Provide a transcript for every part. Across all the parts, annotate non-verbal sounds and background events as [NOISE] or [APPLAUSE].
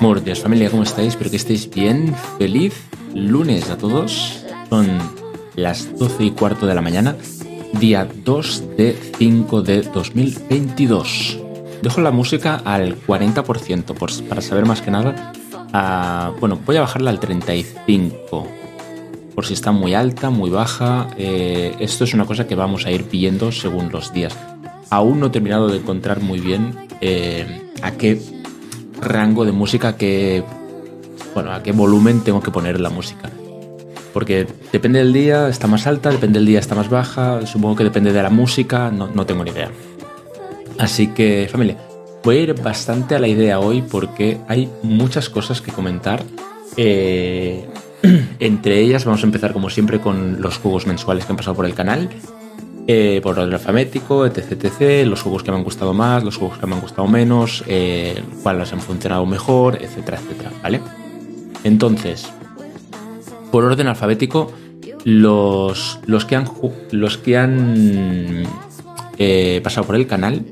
Buenos días familia, ¿cómo estáis? Espero que estéis bien. Feliz lunes a todos. Son las 12 y cuarto de la mañana, día 2 de 5 de 2022. Dejo la música al 40% por, para saber más que nada. a- bueno, voy a bajarla al 35%. Por si está muy alta, muy baja. eh, esto es una cosa que vamos a ir viendo según los días. Aún no he terminado de encontrar muy bien eh, a qué rango de música, que bueno, a qué volumen tengo que poner la música. Porque depende del día, está más alta, depende del día, está más baja, supongo que depende de la música, no, no tengo ni idea. Así que, familia, voy a ir bastante a la idea hoy porque hay muchas cosas que comentar. Eh, [CLEARS THROAT] entre ellas vamos a empezar como siempre con los juegos mensuales que han pasado por el canal. eh, por orden alfabético, etc, etc. Los juegos que me han gustado más, los juegos que me han gustado menos, eh, cuáles han funcionado mejor, etcétera, etcétera, ¿vale? Entonces, por orden alfabético, los, los que han, los que han eh, pasado por el canal,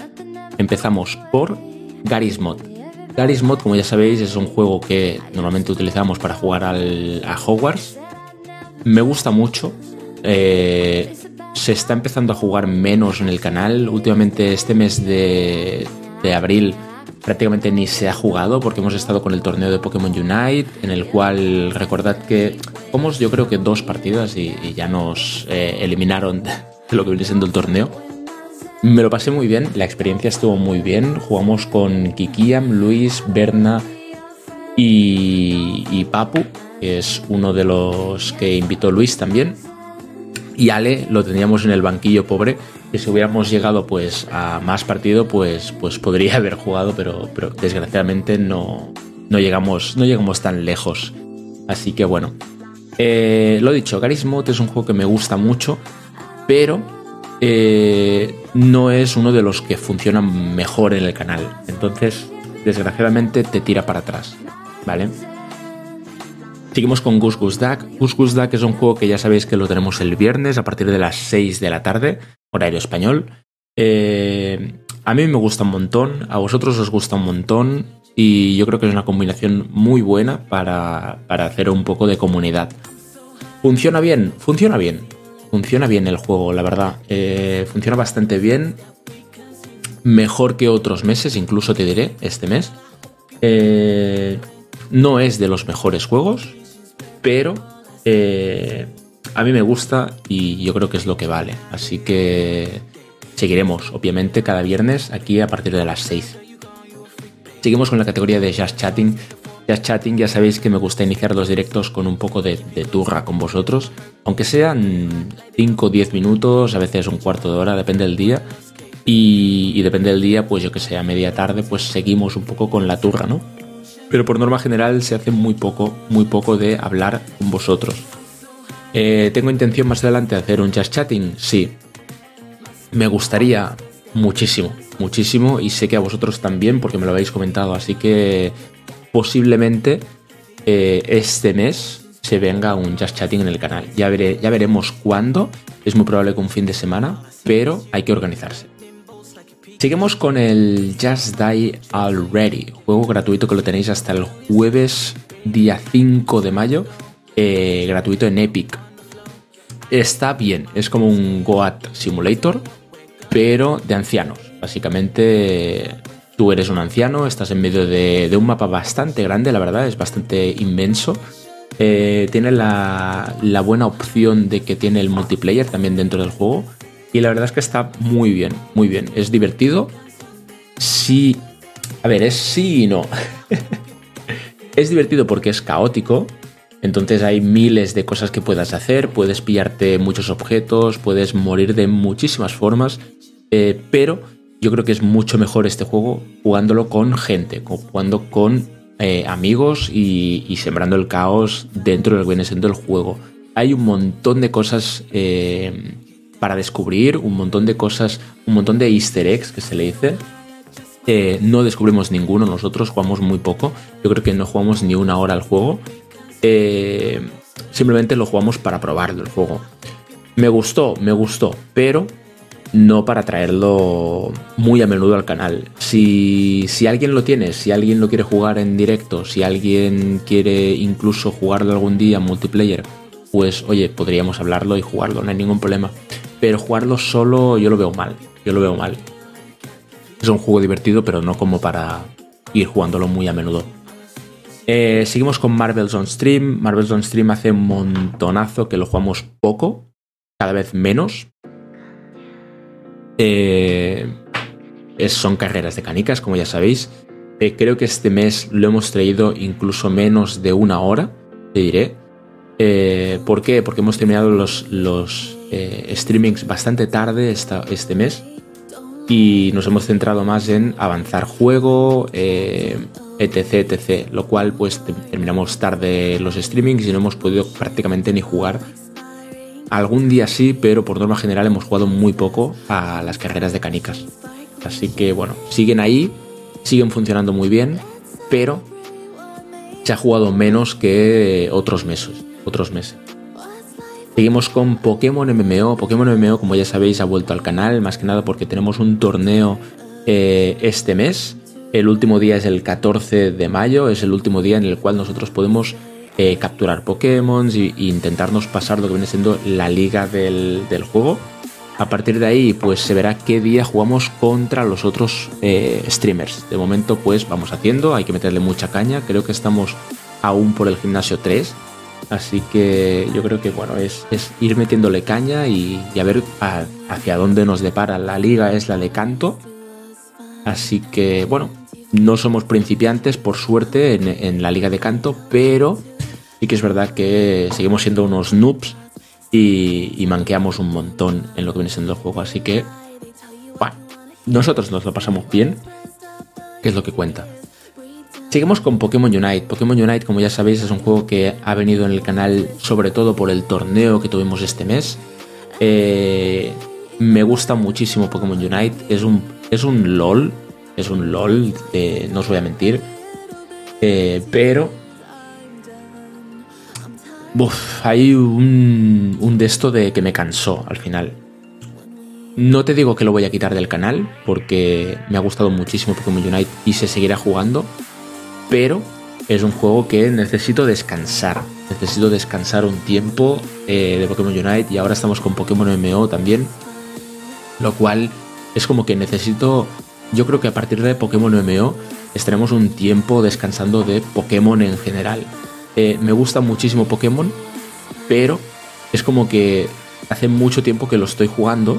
empezamos por Garry's Mod. Garry's Mod, como ya sabéis, es un juego que normalmente utilizamos para jugar al- a Hogwarts. Me gusta mucho. eh, se está empezando a jugar menos en el canal. Últimamente, este mes de, de abril, prácticamente ni se ha jugado porque hemos estado con el torneo de Pokémon Unite, en el cual recordad que jugamos yo creo que dos partidas y, y ya nos eh, eliminaron [LAUGHS] de lo que viene siendo el torneo. Me lo pasé muy bien, la experiencia estuvo muy bien. Jugamos con Kikiam, Luis, Berna y, y Papu, que es uno de los que invitó Luis también. Y Ale lo teníamos en el banquillo pobre, que si hubiéramos llegado pues a más partido, pues, pues podría [LAUGHS] haber jugado, pero, pero desgraciadamente no, no, llegamos, no llegamos tan lejos. Así que bueno. Eh, lo dicho, Garry's Mod es un juego que me gusta mucho, pero eh, no es uno de los que funcionan mejor en el canal. Entonces, desgraciadamente, te tira para atrás. ¿Vale? Seguimos con Goose Goose Duck. Goose Goose Duck es un juego que ya sabéis que lo tenemos el viernes a partir de las 6 de la tarde, horario español. Eh, a mí me gusta un montón, a vosotros os gusta un montón y yo creo que es una combinación muy buena para, para hacer un poco de comunidad. ¿Funciona bien? Funciona bien. Funciona bien el juego, la verdad. Eh, funciona bastante bien. Mejor que otros meses, incluso te diré, este mes. Eh, no es de los mejores juegos, pero eh, a mí me gusta y yo creo que es lo que vale. Así que seguiremos, obviamente, cada viernes aquí a partir de las 6. Seguimos con la categoría de Just Chatting. Just Chatting, ya sabéis que me gusta iniciar los directos con un poco de, turra con vosotros, aunque sean 5 o 10 minutos, a veces un cuarto de hora, depende del día. Y, y depende del día, pues yo que sé, a media tarde, pues seguimos un poco con la turra, ¿no? Pero por norma general se hace muy poco, muy poco de hablar con vosotros. Eh, ¿Tengo intención más adelante de hacer un Just Chatting? Sí. Me gustaría muchísimo, muchísimo, y sé que a vosotros también, porque me lo habéis comentado, así que posiblemente eh, este mes se venga un Just Chatting en el canal. Ya, veré, ya veremos cuándo, es muy probable que un fin de semana, pero hay que organizarse. Seguimos con el Just Die Already, juego gratuito que lo tenéis hasta el jueves día 5 de mayo, eh, gratuito en Epic. Está bien, es como un Goat Simulator, pero de ancianos. Básicamente tú eres un anciano, estás en medio de, un mapa bastante grande, la verdad, es bastante inmenso. Eh, tiene la, la buena opción de que tiene el multiplayer también dentro del juego. Y la verdad es que está muy bien, muy bien. Es divertido. Sí. A ver, es sí y no. [LAUGHS] es divertido porque es caótico. Entonces hay miles de cosas que puedas hacer. Puedes pillarte muchos objetos. Puedes morir de muchísimas formas. eh, pero yo creo que es mucho mejor este juego jugándolo con gente. Jugando con eh, amigos y, sembrando el caos dentro que viene siendo el juego. Hay un montón de cosas. Eh, para descubrir un montón de cosas, un montón de easter eggs que se le dice. Eh, no descubrimos ninguno, nosotros jugamos muy poco. Yo creo que no jugamos ni una hora al juego. Eh, simplemente lo jugamos para probarlo el juego. Me gustó, me gustó, pero no para traerlo muy a menudo al canal. Si, si, alguien lo tiene, si alguien lo quiere jugar en directo, si alguien quiere incluso jugarlo algún día en multiplayer, pues oye, podríamos hablarlo y jugarlo, no hay ningún problema. Pero jugarlo solo yo lo veo mal, yo lo veo mal. Es un juego divertido, pero no como para ir jugándolo muy a menudo. Eh, seguimos con Marvel's on Stream. Marvel's on Stream hace un montonazo que lo jugamos poco, cada vez menos. Eh, son carreras de canicas, como ya sabéis. Eh, creo que este mes lo hemos traído incluso menos de una hora, te diré. ¿Por qué? Porque hemos terminado los, los streamings bastante tarde este mes y nos hemos centrado más en avanzar juego, etc, etc. Lo cual pues terminamos tarde los streamings y no hemos podido prácticamente ni jugar. Algún día sí, pero por norma general hemos jugado muy poco a las carreras de canicas. Así que bueno, siguen ahí, siguen funcionando muy bien, pero se ha jugado menos que otros meses. Otros meses. Seguimos con Pokémon MMO. Pokémon MMO, como ya sabéis, ha vuelto al canal, más que nada porque tenemos un torneo eh, este mes el último día es el 14 de mayo, es el último día en el cual nosotros podemos eh, capturar Pokémon e intentarnos pasar lo que viene siendo la liga del, juego. A partir de ahí, pues se verá qué día jugamos contra los otros eh, streamers. De momento, pues vamos haciendo, hay que meterle mucha caña. Creo que estamos aún por el gimnasio 3. Así que yo creo que bueno, es, ir metiéndole caña y, a ver hacia dónde nos depara. La liga es la de canto Así que, bueno, no somos principiantes, por suerte, en, la liga de canto, pero sí que es verdad que seguimos siendo unos noobs y, manqueamos un montón en lo que viene siendo el juego. Así que, bueno, nosotros nos lo pasamos bien, que es lo que cuenta. Seguimos con Pokémon Unite. Pokémon Unite, como ya sabéis, es un juego que ha venido en el canal sobre todo por el torneo que tuvimos este mes. Eh, me gusta muchísimo Pokémon Unite. Es un es un LOL, es un LOL, no os voy a mentir. Eh, pero hay un, un de esto de que me cansó al final. No te digo que lo voy a quitar del canal, porque me ha gustado muchísimo Pokémon Unite y se seguirá jugando, pero es un juego que necesito descansar. Necesito descansar un tiempo eh, de Pokémon Unite y ahora estamos con Pokémon MMO también, lo cual es como que necesito, yo creo que a partir de Pokémon MMO estaremos un tiempo descansando de Pokémon en general. Eh, me gusta muchísimo Pokémon, pero es como que hace mucho tiempo que lo estoy jugando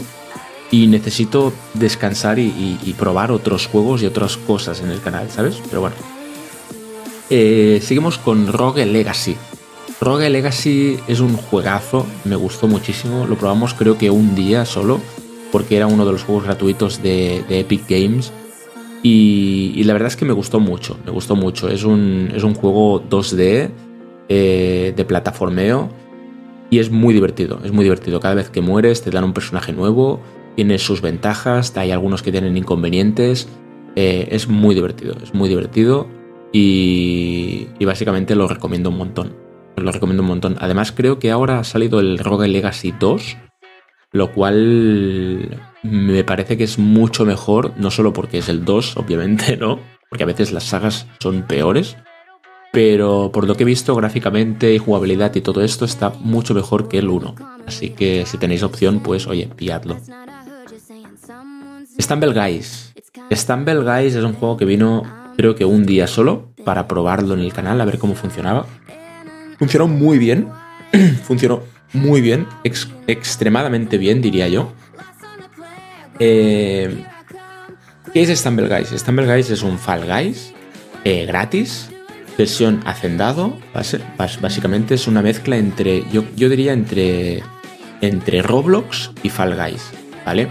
y necesito descansar y, probar otros juegos y otras cosas en el canal, ¿sabes? Pero bueno. Eh, seguimos con Rogue Legacy. Rogue Legacy es un juegazo, me gustó muchísimo, lo probamos creo que un día solo porque era uno de los juegos gratuitos de, Epic Games. Y, la verdad es que me gustó mucho, me gustó mucho. Es un, es un juego 2D eh, de plataformeo y es muy divertido, es muy divertido. Cada vez que mueres te dan un personaje nuevo, tiene sus ventajas, hay algunos que tienen inconvenientes. Eh, es muy divertido, es muy divertido y, y básicamente lo recomiendo un montón. Lo recomiendo un montón. Además creo que ahora ha salido el Rogue Legacy 2 lo cual me parece que es mucho mejor, no solo porque es el 2, obviamente, [LAUGHS] ¿no? Porque a veces las sagas son peores, pero por lo que he visto gráficamente y jugabilidad y todo esto está mucho mejor que el 1. Así que si tenéis opción, pues oye, pilladlo. Stumble Guys. Stumble Guys es un juego que vino creo que un día solo para probarlo en el canal, a ver cómo funcionaba. Funcionó muy bien. [CLEARS THROAT] Funcionó muy bien, extremadamente bien, diría yo. Eh, ¿Qué es Stumble Guys? Stumble Guys es un Fall Guys eh, gratis, versión hacendado. básicamente es una mezcla entre, yo, yo, diría entre, entre Roblox y Fall Guys, ¿vale?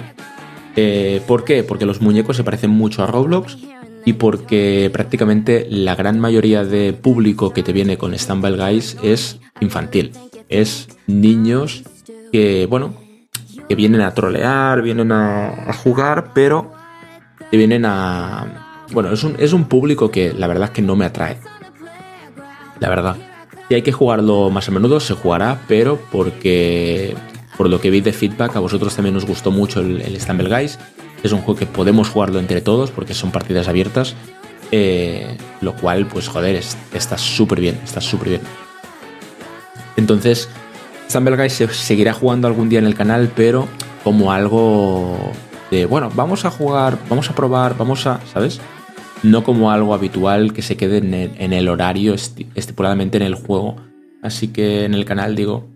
Eh, ¿Por qué? Porque los muñecos se parecen mucho a Roblox y porque prácticamente la gran mayoría de público que te viene con Stumble Guys es infantil es niños que, bueno, que vienen a trolear, vienen a, jugar, pero que vienen a... Bueno, es un, es un público que la verdad es que no me atrae. La verdad. Si hay que jugarlo más a menudo, se jugará, pero porque por lo que vi de feedback, a vosotros también os gustó mucho el, el Stumble Guys. Es un juego que podemos jugarlo entre todos porque son partidas abiertas. Eh, lo cual, pues joder, está súper bien, está súper bien. Entonces, Stumble Guys se seguirá jugando algún día en el canal, pero como algo de, bueno, vamos a jugar, vamos a probar, vamos a, ¿sabes? No como algo habitual que se quede en el, horario estipuladamente en el juego. Así que en el canal digo.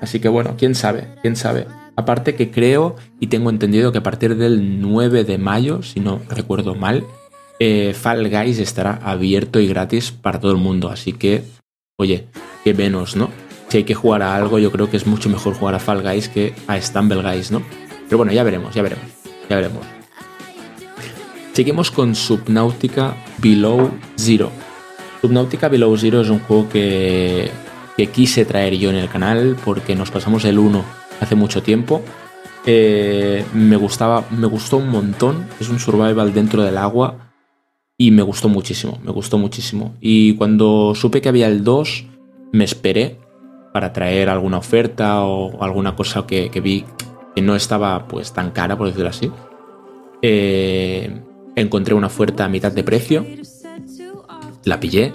Así que bueno, quién sabe, quién sabe. Aparte que creo y tengo entendido que a partir del 9 de mayo, si no recuerdo mal, eh, Fall Guys estará abierto y gratis para todo el mundo. Así que, oye, qué menos, ¿no? Si hay que jugar a algo, yo creo que es mucho mejor jugar a Fall Guys que a Stumble Guys, ¿no? Pero bueno, ya veremos, ya veremos, ya veremos. Seguimos con Subnautica Below Zero. Subnautica Below Zero es un juego que, que quise traer yo en el canal porque nos pasamos el 1 hace mucho tiempo. Eh, me gustaba, me gustó un montón. Es un survival dentro del agua y me gustó muchísimo, me gustó muchísimo. Y cuando supe que había el 2, me esperé para traer alguna oferta o alguna cosa que, vi que no estaba pues tan cara, por decirlo así. Eh, encontré una oferta a mitad de precio, la pillé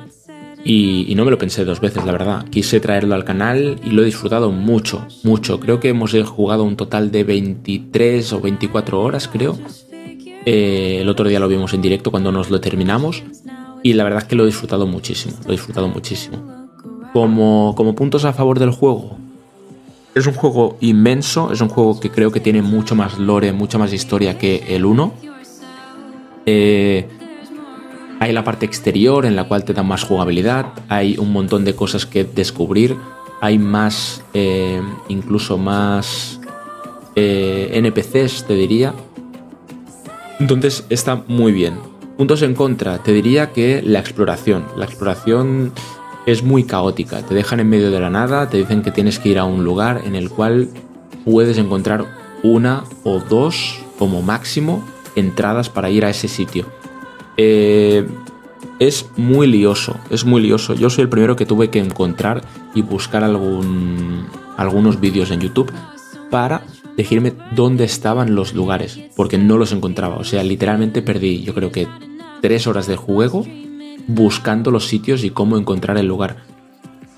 y, no me lo pensé dos veces, la verdad. Quise traerlo al canal y lo he disfrutado mucho, mucho. Creo que hemos jugado un total de 23 o 24 horas, creo. Eh, el otro día lo vimos en directo cuando nos lo terminamos y la verdad es que lo he disfrutado muchísimo, lo he disfrutado muchísimo. Como, como puntos a favor del juego, es un juego inmenso, es un juego que creo que tiene mucho más lore, mucha más historia que el 1. Eh, hay la parte exterior en la cual te da más jugabilidad, hay un montón de cosas que descubrir, hay más, eh, incluso más NPCs, te diría, entonces está muy bien. Puntos en contra, te diría que la exploración. La exploración es muy caótica. Te dejan en medio de la nada, te dicen que tienes que ir a un lugar en el cual puedes encontrar una o dos como máximo entradas para ir a ese sitio. Eh, es muy lioso, es muy lioso. Yo soy el primero que tuve que encontrar y buscar algún, algunos vídeos en YouTube para decirme dónde estaban los lugares, porque no los encontraba. O sea, literalmente perdí, yo creo que tres horas de juego buscando los sitios y cómo encontrar el lugar.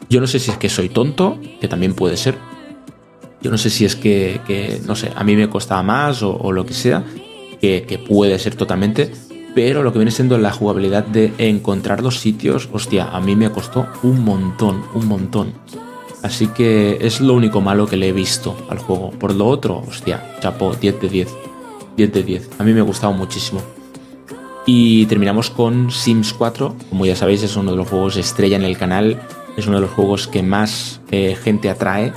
Yo no sé si es que soy tonto, que también puede ser. Yo no sé si es que, no sé, a mí me costaba más o, lo que sea, que, puede ser totalmente. Pero lo que viene siendo la jugabilidad de encontrar los sitios, hostia, a mí me costó un montón, un montón. Así que es lo único malo que le he visto al juego. Por lo otro, hostia, chapó, 10 de 10. 10 de 10. A mí me ha gustado muchísimo. Y terminamos con Sims 4. Como ya sabéis, es uno de los juegos estrella en el canal. Es uno de los juegos que más eh, gente atrae.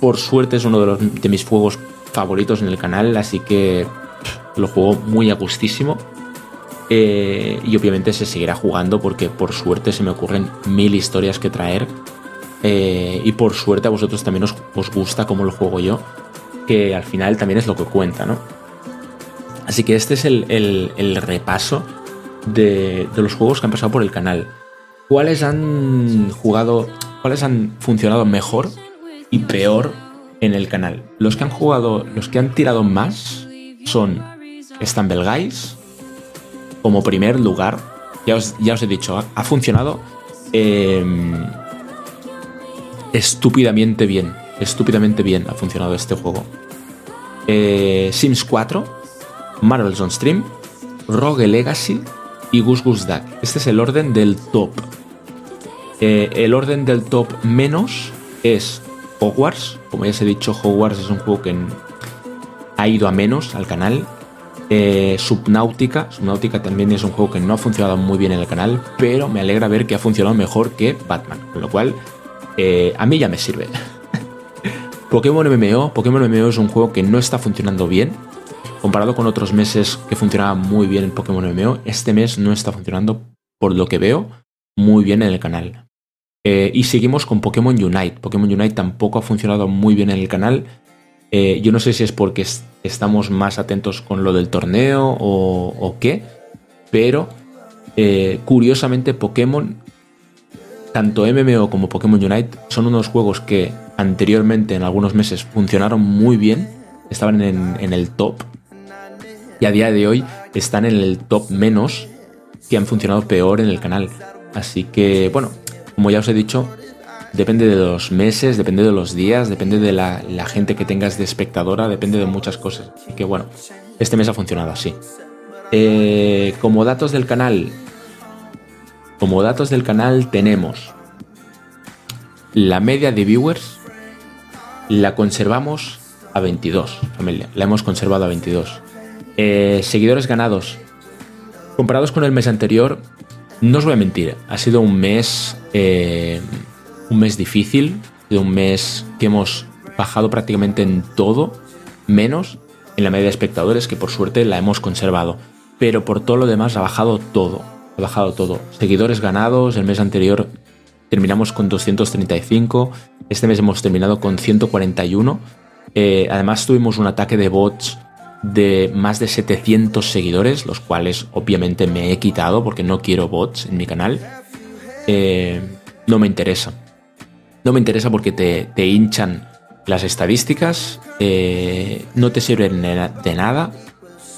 Por suerte es uno de mis juegos favoritos en el canal, así que lo juego muy a gustísimo. Eh, y obviamente se seguirá jugando porque por suerte se me ocurren mil historias que traer eh, y por suerte a vosotros también os, gusta cómo lo juego yo, que al final también es lo que cuenta, ¿no? Así que este es el, repaso de, los juegos que han pasado por el canal. ¿Cuáles han jugado, cuáles han funcionado mejor y peor en el canal? Los que han jugado, los que han tirado más son Stumble Guys, como primer lugar. Ya os, ya os he dicho, ha, funcionado. Eh, estúpidamente bien. Estúpidamente bien ha funcionado este juego. Eh, Sims 4, Marvel's on Stream, Rogue Legacy y Gus Gus Duck. Este es el orden del top. Eh, el orden del top menos es Hogwarts. Como ya os he dicho, Hogwarts es un juego que ha ido a menos al canal. Eh, Subnautica. Subnautica también es un juego que no ha funcionado muy bien en el canal, pero me alegra ver que ha funcionado mejor que Batman. Con lo cual, eh, a mí ya me sirve. [LAUGHS] Pokémon MMO, Pokémon MMO es un juego que no está funcionando bien. Comparado con otros meses que funcionaba muy bien en Pokémon MMO, este mes no está funcionando, por lo que veo, muy bien en el canal. Eh, y seguimos con Pokémon Unite. Pokémon Unite tampoco ha funcionado muy bien en el canal. Eh, yo no sé si es porque estamos más atentos con lo del torneo o, qué, pero curiosamente Pokémon tanto MMO como Pokémon Unite son unos juegos que anteriormente en algunos meses funcionaron muy bien, estaban en, el top y a día de hoy están en el top menos que han funcionado peor en el canal. Así que, bueno, como ya os he dicho, depende de los meses, depende de los días, depende de la, gente que tengas de espectadora, depende de muchas cosas. Así que, bueno, este mes ha funcionado así. Eh, como datos del canal, como datos del canal tenemos la media de viewers, la conservamos a 22, familia. La hemos conservado a 22. Eh, seguidores ganados. Comparados con el mes anterior, no os voy a mentir, ha sido un mes, eh, un mes difícil, de un mes que hemos bajado prácticamente en todo, menos en la media de espectadores, que por suerte la hemos conservado. Pero por todo lo demás ha bajado todo, ha bajado todo. Seguidores ganados, el mes anterior terminamos con 235, este mes hemos terminado con 141. Eh, además tuvimos un ataque de bots de más de 700 seguidores, los cuales obviamente me he quitado porque no quiero bots en mi canal. Eh, no me interesa. No me interesa porque te, hinchan las estadísticas, eh, no te sirven de nada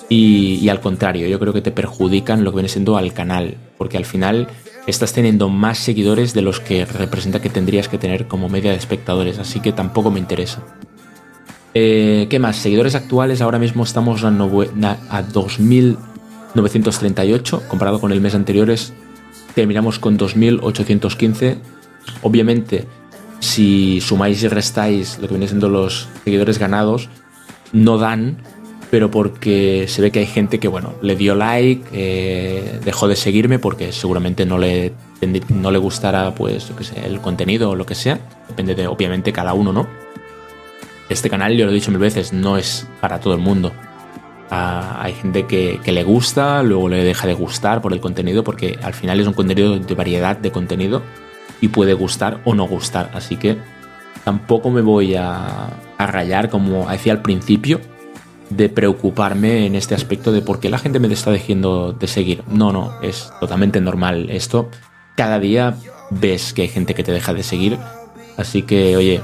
y, al contrario, yo creo que te perjudican lo que viene siendo al canal, porque al final estás teniendo más seguidores de los que representa que tendrías que tener como media de espectadores, así que tampoco me interesa. Eh, ¿Qué más? Seguidores actuales, ahora mismo estamos a, a 2.938, comparado con el mes anterior, terminamos con 2.815. Obviamente, si sumáis y restáis lo que viene siendo los seguidores ganados, no dan, pero porque se ve que hay gente que, bueno, le dio like, eh, dejó de seguirme porque seguramente no le, no le gustará, pues, el contenido o lo que sea. Depende de, obviamente, cada uno, ¿no? Este canal, yo lo he dicho mil veces, no es para todo el mundo. Ah, hay gente que, le gusta, luego le deja de gustar por el contenido, porque al final es un contenido de variedad de contenido y puede gustar o no gustar. Así que tampoco me voy a, rayar, como decía al principio, de preocuparme en este aspecto de por qué la gente me está dejando de seguir. No, no, es totalmente normal esto. Cada día ves que hay gente que te deja de seguir. Así que, oye,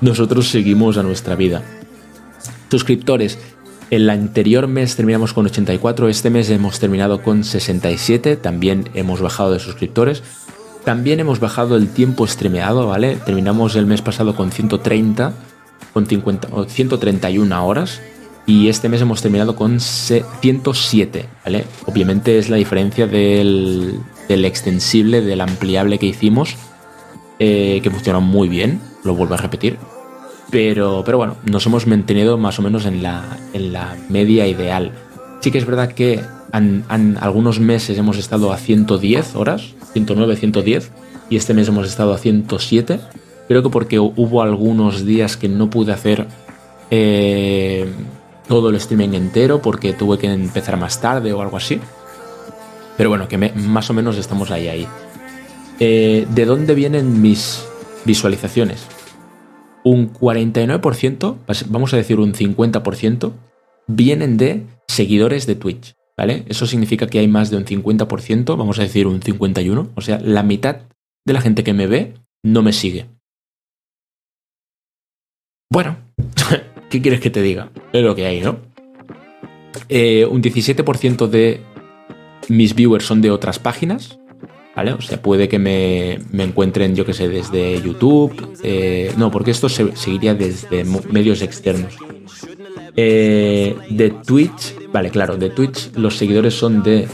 nosotros seguimos a nuestra vida. Suscriptores. El anterior mes terminamos con 84, este mes hemos terminado con 67, también hemos bajado de suscriptores. También hemos bajado el tiempo streameado, ¿vale? Terminamos el mes pasado con 130, con 50, 131 horas y este mes hemos terminado con 107, ¿vale? Obviamente es la diferencia del, extensible, del ampliable que hicimos, eh, que funcionó muy bien, lo vuelvo a repetir. Pero, pero bueno, nos hemos mantenido más o menos en la, en la media ideal. Sí que es verdad que algunos meses hemos estado a 110 horas, 109, 110, y este mes hemos estado a 107. Creo que porque hubo algunos días que no pude hacer eh, todo el streaming entero porque tuve que empezar más tarde o algo así. Pero bueno, que más o menos estamos ahí, ahí. Eh, ¿De dónde vienen mis visualizaciones? Un 49%, vamos a decir un 50%, vienen de seguidores de Twitch, ¿vale? Eso significa que hay más de un 50%, vamos a decir un 51%, o sea, la mitad de la gente que me ve no me sigue. Bueno, [LAUGHS] ¿qué quieres que te diga? Es lo que hay, ¿no? Eh, un 17% de mis viewers son de otras páginas, ¿vale? O sea, puede que me, encuentren, yo que sé, desde YouTube. Eh, no, porque esto se seguiría desde medios externos. Eh, de Twitch, vale, claro, de Twitch los seguidores son de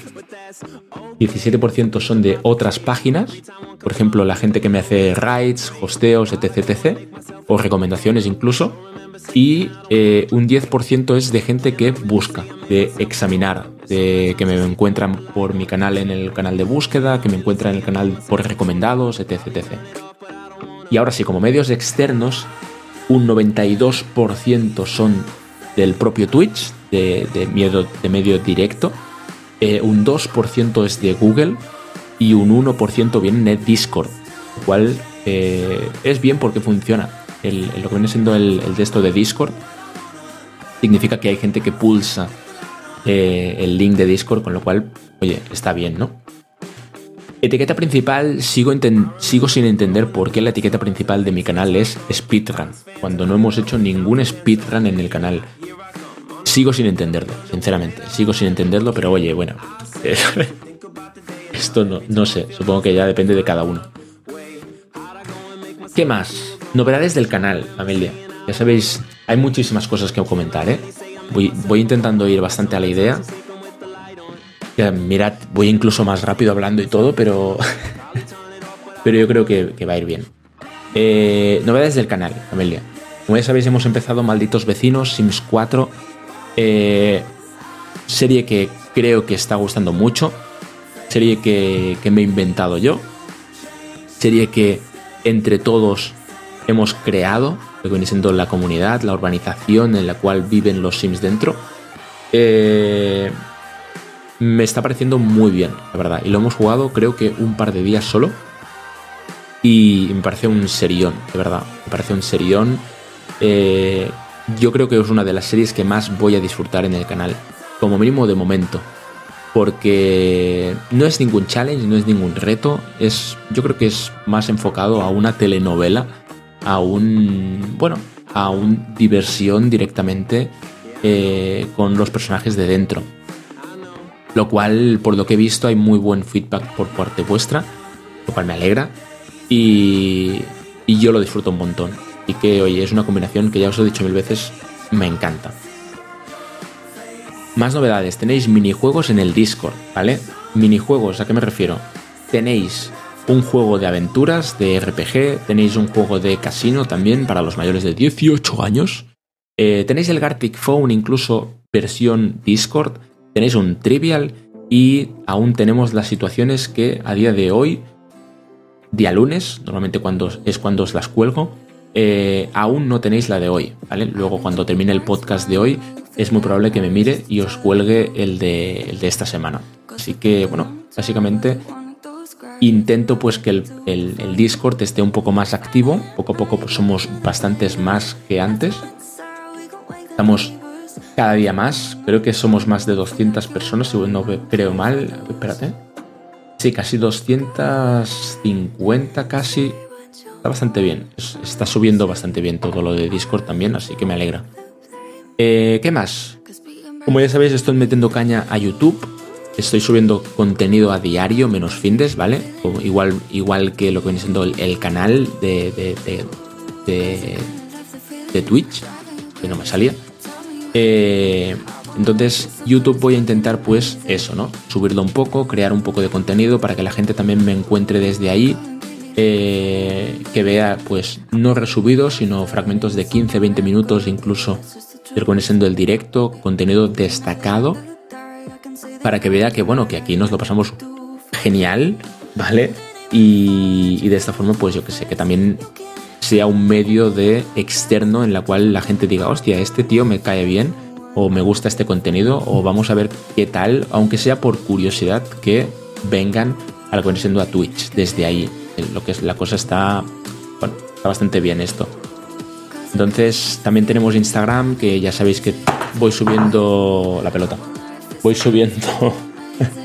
17% son de otras páginas, por ejemplo, la gente que me hace rides, hosteos, etc, etc, o recomendaciones incluso, y eh, un 10% es de gente que busca, de examinar, de que me encuentran por mi canal en el canal de búsqueda, que me encuentran en el canal por recomendados, etc, etc. Y ahora sí, como medios externos, un 92% son del propio Twitch, de, de, de medio directo, eh, un 2% es de Google y un 1% viene de Discord, lo cual eh, es bien porque funciona. El, lo que viene siendo el, el texto de Discord significa que hay gente que pulsa eh, el link de Discord, con lo cual, oye, está bien, ¿no? Etiqueta principal, sigo, sigo sin entender por qué la etiqueta principal de mi canal es speedrun, cuando no hemos hecho ningún speedrun en el canal. Sigo sin entenderlo, sinceramente, sigo sin entenderlo, pero oye, bueno, [LAUGHS] esto no, no sé, supongo que ya depende de cada uno. ¿Qué más? Novedades del canal, familia. Ya sabéis, hay muchísimas cosas que comentar, ¿eh? Voy, voy intentando ir bastante a la idea mirad, voy incluso más rápido hablando y todo, pero, [LAUGHS] pero yo creo que, va a ir bien. Eh, novedades del canal, familia. Como ya sabéis, hemos empezado Malditos Vecinos, Sims 4. Eh, serie que creo que está gustando mucho. Serie que, que me he inventado yo. Serie que entre todos hemos creado, lo que viene siendo la comunidad, la urbanización en la cual viven los Sims dentro. Eh, me está pareciendo muy bien, la verdad. Y lo hemos jugado creo que un par de días solo. Y me parece un serión, de verdad. Me parece un serión. Eh, yo creo que es una de las series que más voy a disfrutar en el canal. Como mínimo de momento. Porque no es ningún challenge, no es ningún reto. Es, yo creo que es más enfocado a una telenovela. A un. Bueno, a un diversión directamente eh, con los personajes de dentro lo cual, por lo que he visto, hay muy buen feedback por parte vuestra, lo cual me alegra y, yo lo disfruto un montón. Y que, oye, es una combinación que ya os he dicho mil veces, me encanta. Más novedades, tenéis minijuegos en el Discord, ¿vale? Minijuegos, ¿a qué me refiero? Tenéis un juego de aventuras, de RPG, tenéis un juego de casino también para los mayores de 18 años. Eh, tenéis el Gartic Phone incluso versión Discord tenéis un trivial y aún tenemos las situaciones que a día de hoy, día lunes, normalmente cuando, es cuando os las cuelgo, eh, aún no tenéis la de hoy, ¿vale? Luego cuando termine el podcast de hoy es muy probable que me mire y os cuelgue el de, esta semana. Así que, bueno, básicamente intento pues que el, el, Discord esté un poco más activo. Poco a poco pues, somos bastantes más que antes. Estamos cada día más. Creo que somos más de 200 personas, si no creo mal. Espérate. Sí, casi 250 casi. Está bastante bien. Está subiendo bastante bien todo lo de Discord también, así que me alegra. Eh, ¿Qué más? Como ya sabéis, estoy metiendo caña a YouTube. Estoy subiendo contenido a diario, menos findes, ¿vale? igual, igual que lo que viene siendo el, canal de, de, de, de Twitch, que no me salía. Eh, entonces, YouTube voy a intentar, pues, eso, ¿no? Subirlo un poco, crear un poco de contenido para que la gente también me encuentre desde ahí. Eh, que vea, pues, no resubidos, sino fragmentos de 15, 20 minutos, incluso siendo el directo, contenido destacado, para que vea que, bueno, que aquí nos lo pasamos genial, ¿vale? Y, y de esta forma, pues yo que sé, que también sea un medio de externo en la cual la gente diga, hostia, este tío me cae bien o me gusta este contenido o vamos a ver qué tal, aunque sea por curiosidad, que vengan a la conexión a Twitch desde ahí. Lo que es la cosa está, bueno, está bastante bien esto. Entonces también tenemos Instagram, que ya sabéis que voy subiendo la pelota. Voy subiendo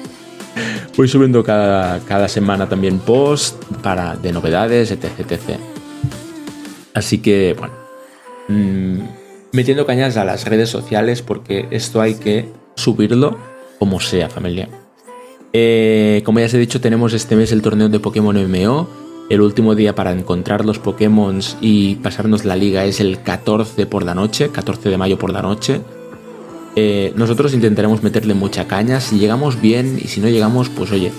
[LAUGHS] voy subiendo cada, cada, semana también post para de novedades, etc, etc. Así que, bueno, mm, metiendo cañas a las redes sociales porque esto hay que subirlo como sea, familia. Eh, como ya os he dicho, tenemos este mes el torneo de Pokémon MMO. El último día para encontrar los Pokémon y pasarnos la liga es el 14 por la noche, 14 de mayo por la noche. Eh, nosotros intentaremos meterle mucha caña. Si llegamos bien y si no llegamos, pues oye,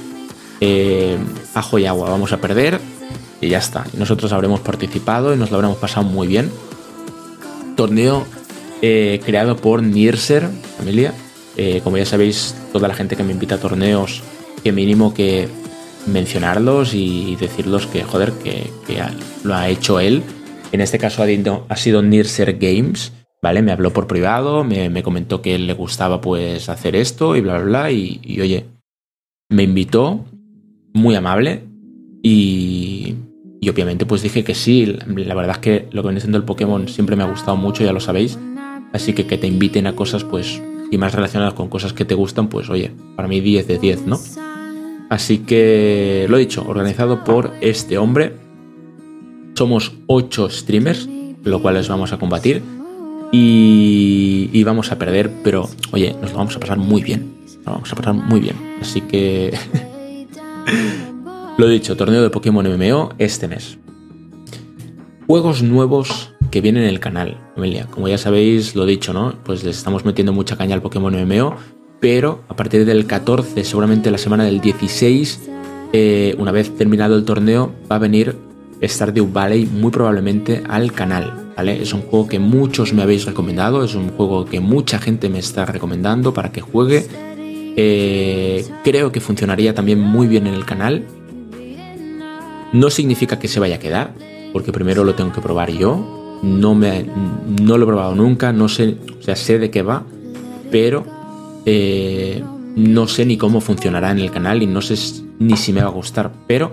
eh, ajo y agua, vamos a perder y ya está. nosotros habremos participado y nos lo habremos pasado muy bien. Torneo eh, creado por Nierser, familia. Eh, como ya sabéis, toda la gente que me invita a torneos, que mínimo que mencionarlos y decirlos que, joder, que, lo ha hecho él. En este caso ha, sido Nierser Games, ¿vale? Me habló por privado, me, comentó que le gustaba pues hacer esto y bla, bla, bla. Y, y oye, me invitó, muy amable, y, y obviamente pues dije que sí, la verdad es que lo que viene siendo el Pokémon siempre me ha gustado mucho, ya lo sabéis. Así que que te inviten a cosas pues y más relacionadas con cosas que te gustan, pues oye, para mí 10 de 10, ¿no? Así que lo he dicho, organizado por este hombre. Somos 8 streamers, lo cual les vamos a combatir. Y, y, vamos a perder, pero oye, nos lo vamos a pasar muy bien. Nos lo vamos a pasar muy bien. Así que [LAUGHS] [LAUGHS] lo dicho, torneo de Pokémon MMO este mes. Juegos nuevos que vienen en el canal, Amelia. Como ya sabéis, lo dicho, ¿no? Pues les estamos metiendo mucha caña al Pokémon MMO, pero a partir del 14, seguramente la semana del 16, eh, una vez terminado el torneo, va a venir Stardew Valley muy probablemente al canal. ¿vale? Es un juego que muchos me habéis recomendado, es un juego que mucha gente me está recomendando para que juegue. Eh, creo que funcionaría también muy bien en el canal. No significa que se vaya a quedar, porque primero lo tengo que probar yo. No, me, no lo he probado nunca, no sé, o sea, sé de qué va, pero eh, no sé ni cómo funcionará en el canal y no sé ni si me va a gustar. Pero,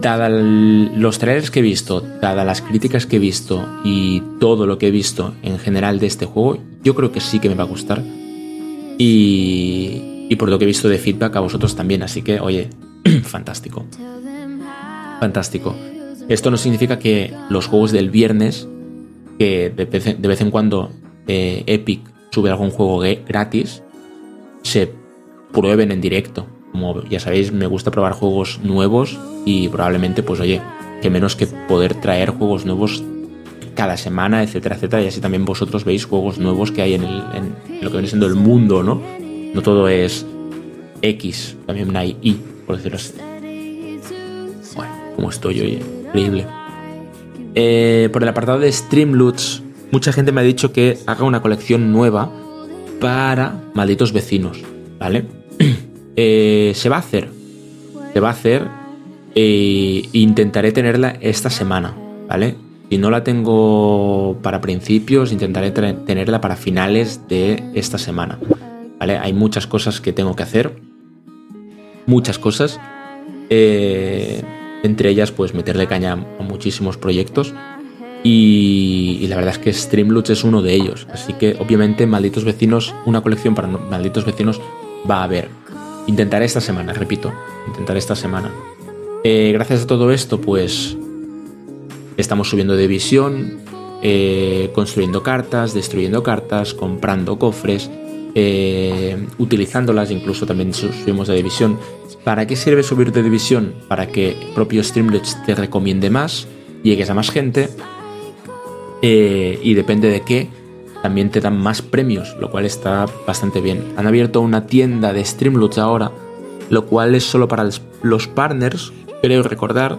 dada los trailers que he visto, dada las críticas que he visto y todo lo que he visto en general de este juego, yo creo que sí que me va a gustar. Y, y por lo que he visto de feedback a vosotros también, así que, oye, [CLEARS THROAT] fantástico. Fantástico. Esto no significa que los juegos del viernes, que de vez en, cuando eh, Epic sube algún juego gratis, se prueben en directo. Como ya sabéis, me gusta probar juegos nuevos y probablemente, pues oye, que menos que poder traer juegos nuevos cada semana, etcétera, etcétera, y así también vosotros veis juegos nuevos que hay en, lo que viene siendo el mundo, ¿no? No todo es X, también hay Y, por decirlo así. Como estoy hoy, increíble. Eh, por el apartado de Streamloots, mucha gente me ha dicho que haga una colección nueva para malditos vecinos, ¿vale? [CLEARS THROAT] Eh, se va a hacer, se va a hacer e intentaré tenerla esta semana, ¿vale? Si no la tengo para principios, intentaré tenerla para finales de esta semana, ¿vale? Hay muchas cosas que tengo que hacer, muchas cosas. Eh, entre ellas, pues meterle caña a muchísimos proyectos. Y, la verdad es que Streamloots es uno de ellos. Así que, obviamente, Malditos Vecinos, una colección para Malditos Vecinos va a haber. Intentaré esta semana, repito, intentaré esta semana. Eh, gracias a todo esto, pues estamos subiendo de visión, eh, construyendo cartas, destruyendo cartas, comprando cofres, eh, utilizándolas, incluso también subimos de división. ¿Para qué sirve subir de división? Para que propio Streamlabs te recomiende más, llegues a más gente eh, y depende de qué, también te dan más premios, lo cual está bastante bien. Han abierto una tienda de Streamlabs ahora, lo cual es solo para los partners, creo recordar,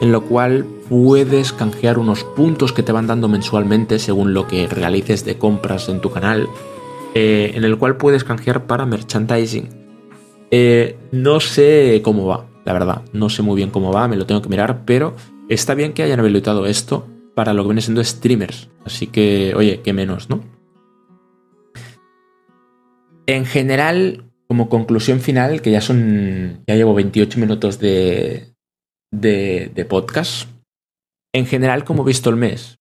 en lo cual puedes canjear unos puntos que te van dando mensualmente según lo que realices de compras en tu canal, eh, en el cual puedes canjear para merchandising. Eh, no sé cómo va, la verdad. No sé muy bien cómo va, me lo tengo que mirar, pero está bien que hayan habilitado esto para lo que viene siendo streamers. Así que, oye, qué menos, ¿no? En general, como conclusión final, que ya son. Ya llevo 28 minutos de, de, podcast. En general, como he visto el mes.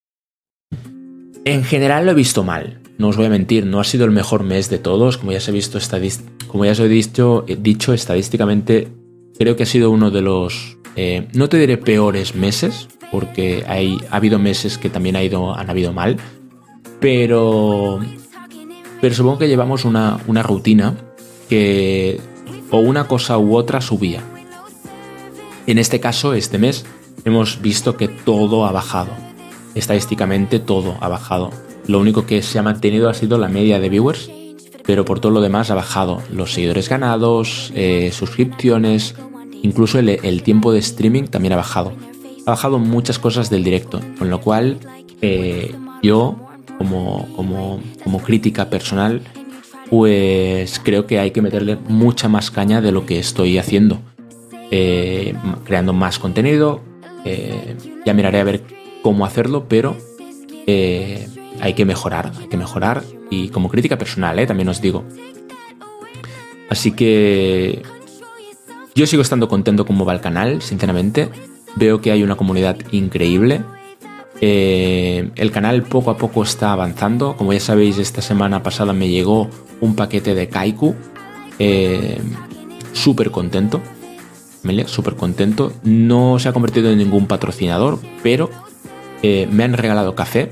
En general lo he visto mal no os voy a mentir, no ha sido el mejor mes de todos, como ya se ha visto como ya os he dicho, dicho estadísticamente, creo que ha sido uno de los, eh, no te diré peores meses, porque hay, ha habido meses que también ha ido, han habido mal, pero, pero supongo que llevamos una, una rutina que o una cosa u otra subía. En este caso, este mes, hemos visto que todo ha bajado. Estadísticamente todo ha bajado lo único que se ha mantenido ha sido la media de viewers, pero por todo lo demás ha bajado los seguidores ganados, eh, suscripciones, incluso el, tiempo de streaming también ha bajado. Ha bajado muchas cosas del directo, con lo cual eh, yo, como, como, crítica personal, pues creo que hay que meterle mucha más caña de lo que estoy haciendo. Eh, creando más contenido. ya miraré a ver cómo hacerlo, pero hay que mejorar, hay que mejorar y como crítica personal, ¿eh? también os digo. Así que yo sigo estando contento como va el canal, sinceramente. Veo que hay una comunidad increíble. Eh, el canal poco a poco está avanzando. Como ya sabéis, esta semana pasada me llegó un paquete de Kaiku. Eh, súper contento. Súper contento. No se ha convertido en ningún patrocinador, pero eh, me han regalado café,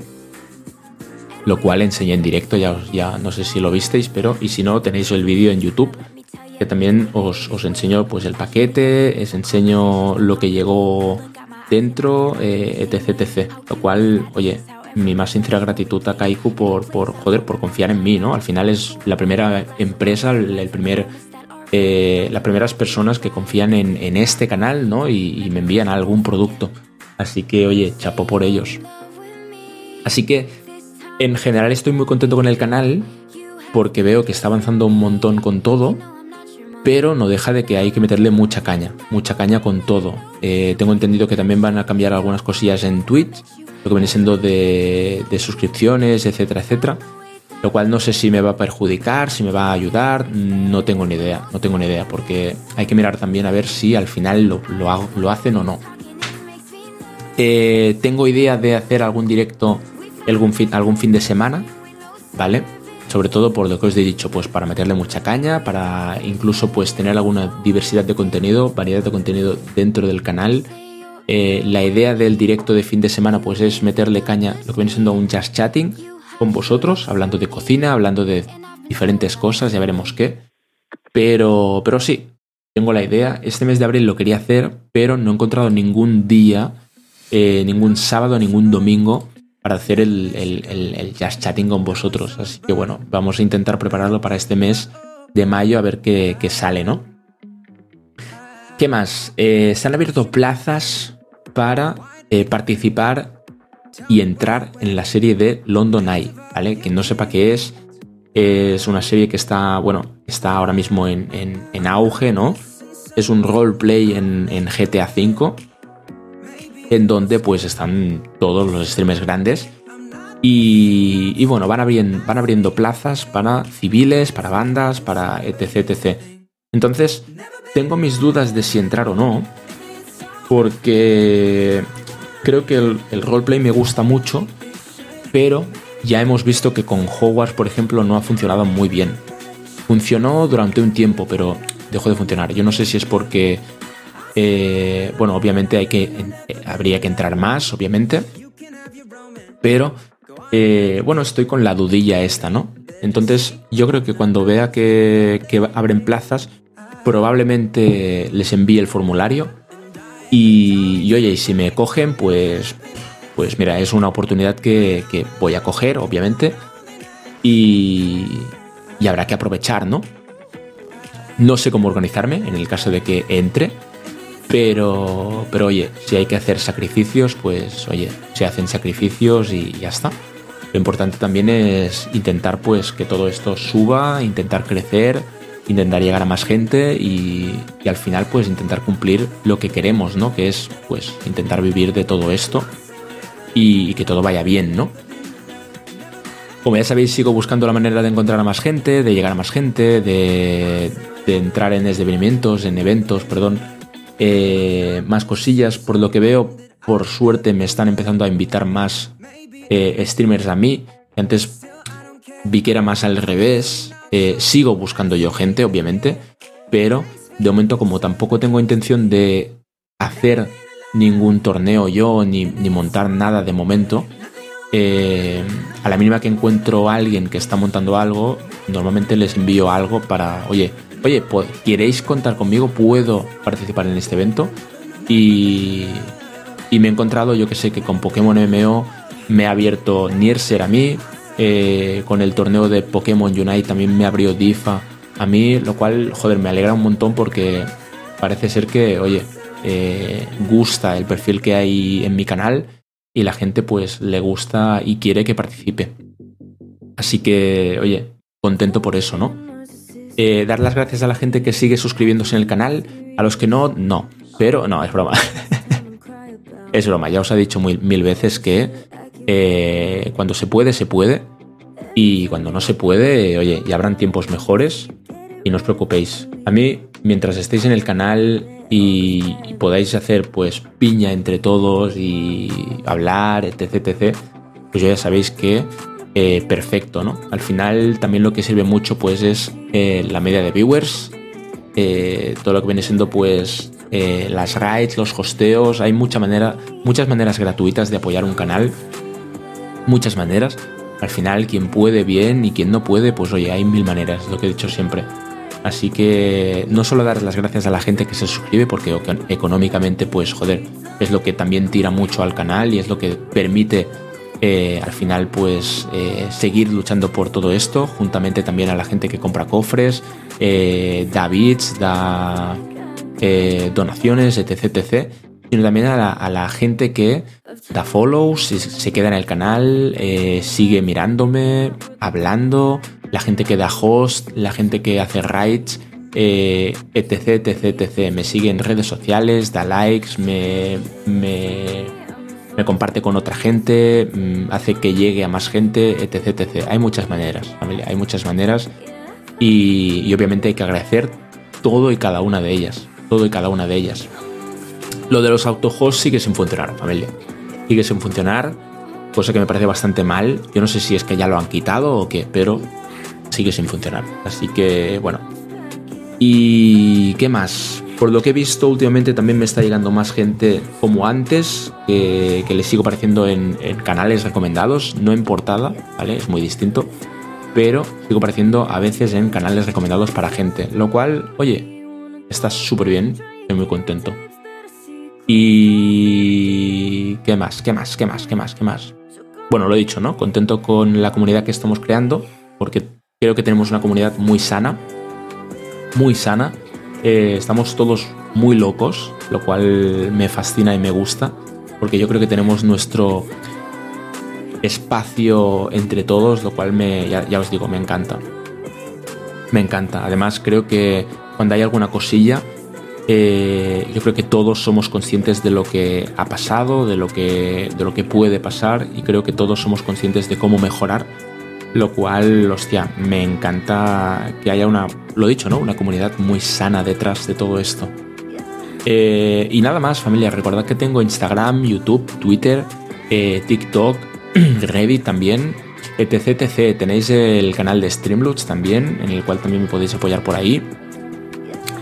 lo cual enseñé en directo, ya, ya no sé si lo visteis, pero y si no, tenéis el vídeo en YouTube, que también os, os enseño pues el paquete, os enseño lo que llegó dentro, eh, etc, etc. Lo cual, oye, mi más sincera gratitud a Kaiku por, por, joder, por confiar en mí, ¿no? Al final es la primera empresa, el primer, eh, las primeras personas que confían en, este canal, ¿no? Y, me envían algún producto. Así que, oye, chapo por ellos. Así que, en general estoy muy contento con el canal porque veo que está avanzando un montón con todo, pero no deja de que hay que meterle mucha caña, mucha caña con todo. Eh, tengo entendido que también van a cambiar algunas cosillas en Twitch lo que viene siendo de, suscripciones, etcétera, etcétera. Lo cual no sé si me va a perjudicar, si me va a ayudar, no tengo ni idea, no tengo ni idea, porque hay que mirar también a ver si al final lo, lo, hacen o no. Eh, tengo idea de hacer algún directo algún fin, algún fin de semana, ¿vale? Sobre todo por lo que os he dicho, pues para meterle mucha caña, para incluso pues tener alguna diversidad de contenido, variedad de contenido dentro del canal eh, la idea del directo de fin de semana pues es meterle caña lo que viene siendo un just chatting con vosotros, hablando de cocina, hablando de diferentes cosas, ya veremos qué. Pero, pero sí, tengo la idea. Este mes de abril lo quería hacer, pero no he encontrado ningún día, eh, ningún sábado, ningún domingo para hacer el, el, just chatting con vosotros. Así que bueno, vamos a intentar prepararlo para este mes de mayo a ver qué, sale, ¿no? ¿Qué más? Eh, se han abierto plazas para eh, participar y entrar en la serie de London Eye, ¿vale? Quien no sepa qué es, es una serie que está, bueno, está ahora mismo en, auge, ¿no? Es un roleplay en, en GTA V, en donde pues están todos los streamers grandes. Y, bueno, van abriendo, van abriendo plazas para civiles, para bandas, para etc, etc. Entonces, tengo mis dudas de si entrar o no, porque creo que el, roleplay me gusta mucho, pero ya hemos visto que con Hogwarts, por ejemplo, no ha funcionado muy bien. Funcionó durante un tiempo, pero dejó de funcionar. Yo no sé si es porque, eh, bueno, obviamente que, habría que entrar más, obviamente, pero eh, bueno, estoy con la dudilla esta, ¿no? Entonces, yo creo que cuando vea que, que abren plazas, probablemente les envíe el formulario y, oye, si me cogen, pues, pues mira, es una oportunidad que, voy a coger, obviamente, y, y habrá que aprovechar, ¿no? No sé cómo organizarme en el caso de que entre, pero, pero oye, si hay que hacer sacrificios, pues oye, se hacen sacrificios y ya está. Lo importante también es intentar pues que todo esto suba, intentar crecer intentar llegar a más gente y, al final pues intentar cumplir lo que queremos, ¿no? Que es pues intentar vivir de todo esto y, que todo vaya bien, ¿no? Como ya sabéis, sigo buscando la manera de encontrar a más gente, de llegar a más gente, de, entrar en desdevenimientos, en eventos, perdón, eh, más cosillas. Por lo que veo, por suerte me están empezando a invitar más eh, streamers a mí. Antes vi que era más al revés. Eh, sigo buscando yo gente, obviamente, pero de momento como tampoco tengo intención de hacer ningún torneo yo ni, montar nada de momento, a la mínima que encuentro a alguien que está montando algo, normalmente les envío algo para, oye, oye, ¿queréis contar conmigo? ¿Puedo participar en este evento? Y, y me he encontrado, yo que sé, que con Pokémon MMO me ha abierto Nierser a mí, eh, con el torneo de Pokémon Unite también me abrió DIFA a mí, lo cual, joder, me alegra un montón porque parece ser que, oye, eh, gusta el perfil que hay en mi canal y la gente pues le gusta y quiere que participe. Así que, oye, contento por eso, ¿no? Eh, dar las gracias a la gente que sigue suscribiéndose en el canal, a los que no, no. Pero no, es broma. [LAUGHS] es broma, ya os he dicho mil veces que eh, cuando se puede, se puede. Y cuando no se puede, oye, ya habrán tiempos mejores y no os preocupéis. A mí, mientras estéis en el canal y, podáis hacer pues piña entre todos y hablar, etc, etc, pues ya sabéis que eh, perfecto, ¿no? Al final también lo que sirve mucho pues es eh, la media de viewers eh, todo lo que viene siendo pues las raids, los hosteos, hay mucha manera, muchas maneras gratuitas de apoyar un canal, muchas maneras. Al final, quien puede bien y quien no puede, pues oye, hay mil maneras, lo que he dicho siempre. Así que no solo dar las gracias a la gente que se suscribe, porque económicamente, pues joder, es lo que también tira mucho al canal y es lo que permite eh, al final, pues eh, seguir luchando por todo esto, juntamente también a la gente que compra cofres, eh, da bits, da donaciones, etc, etc, sino también a la, gente que da follows, se queda en el canal, sigue mirándome, hablando, la gente que da host, la gente que hace rights, etc, etc, etc. Me sigue en redes sociales, da likes, me, me, me comparte con otra gente, mm, hace que llegue a más gente, etc, etc. Hay muchas maneras, familia, hay muchas maneras y, obviamente hay que agradecer todo y cada una de ellas, todo y cada una de ellas. Lo de los autohosts sigue sin funcionar, familia. Sigue sin funcionar, cosa que me parece bastante mal. Yo no sé si es que ya lo han quitado o qué, pero sigue sin funcionar. Así que, bueno. ¿Y qué más? Por lo que he visto últimamente también me está llegando más gente como antes, que, le sigo apareciendo en, canales recomendados, no en portada, ¿vale? Es muy distinto. Pero sigo apareciendo a veces en canales recomendados para gente, lo cual, oye, está súper bien, estoy muy contento. Y... ¿Qué más? ¿Qué más? ¿Qué más? ¿Qué más? ¿Qué más? Bueno, lo he dicho, ¿no? Contento con la comunidad que estamos creando, porque creo que tenemos una comunidad muy sana, muy sana. Eh, estamos todos muy locos, lo cual me fascina y me gusta, porque yo creo que tenemos nuestro espacio entre todos, lo cual me, ya, os digo, me encanta. Me encanta. Además, creo que cuando hay alguna cosilla, eh, yo creo que todos somos conscientes de lo que ha pasado, de lo que, de lo que puede pasar y creo que todos somos conscientes de cómo mejorar lo cual, hostia, me encanta que haya una, lo dicho, ¿no? Una comunidad muy sana detrás de todo esto. Eh, y nada más, familia, recordad que tengo Instagram, YouTube, Twitter, eh, TikTok, [CLEARS THROAT] Reddit también, etc, etc. Tenéis el canal de Streamloots también, en el cual también me podéis apoyar por ahí.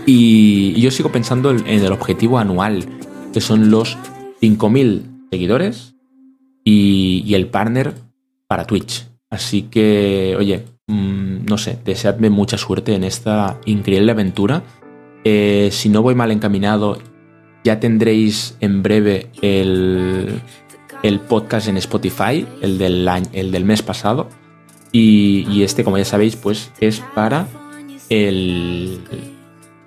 Y, yo sigo pensando en el objetivo anual, que son los 5.000 seguidores y, y el partner para Twitch. Así que, oye, mm, no sé, deseadme mucha suerte en esta increíble aventura. Eh, si no voy mal encaminado, ya tendréis en breve el, podcast en Spotify, el del, el del mes pasado. Y, este, como ya sabéis, pues es para el,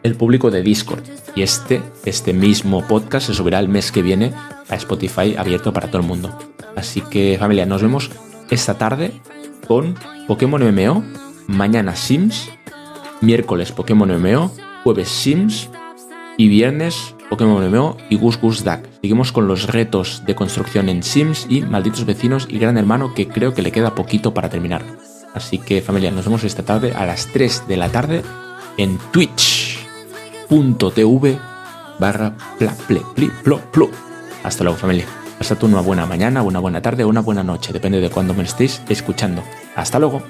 el público de Discord. Y este, este mismo podcast se subirá el mes que viene a Spotify abierto para todo el mundo. Así que familia, nos vemos esta tarde con Pokémon MMO, mañana Sims, miércoles Pokémon MMO, jueves Sims y viernes Pokémon MMO y Gus Gus Duck. Seguimos con los retos de construcción en Sims y malditos vecinos y gran hermano que creo que le queda poquito para terminar. Así que familia, nos vemos esta tarde a las 3 de la tarde en twitch.tv barra pla, ple, pli. Hasta luego familia. Pasad una buena mañana, una buena tarde o una buena noche, depende de cuándo me estéis escuchando. Hasta luego.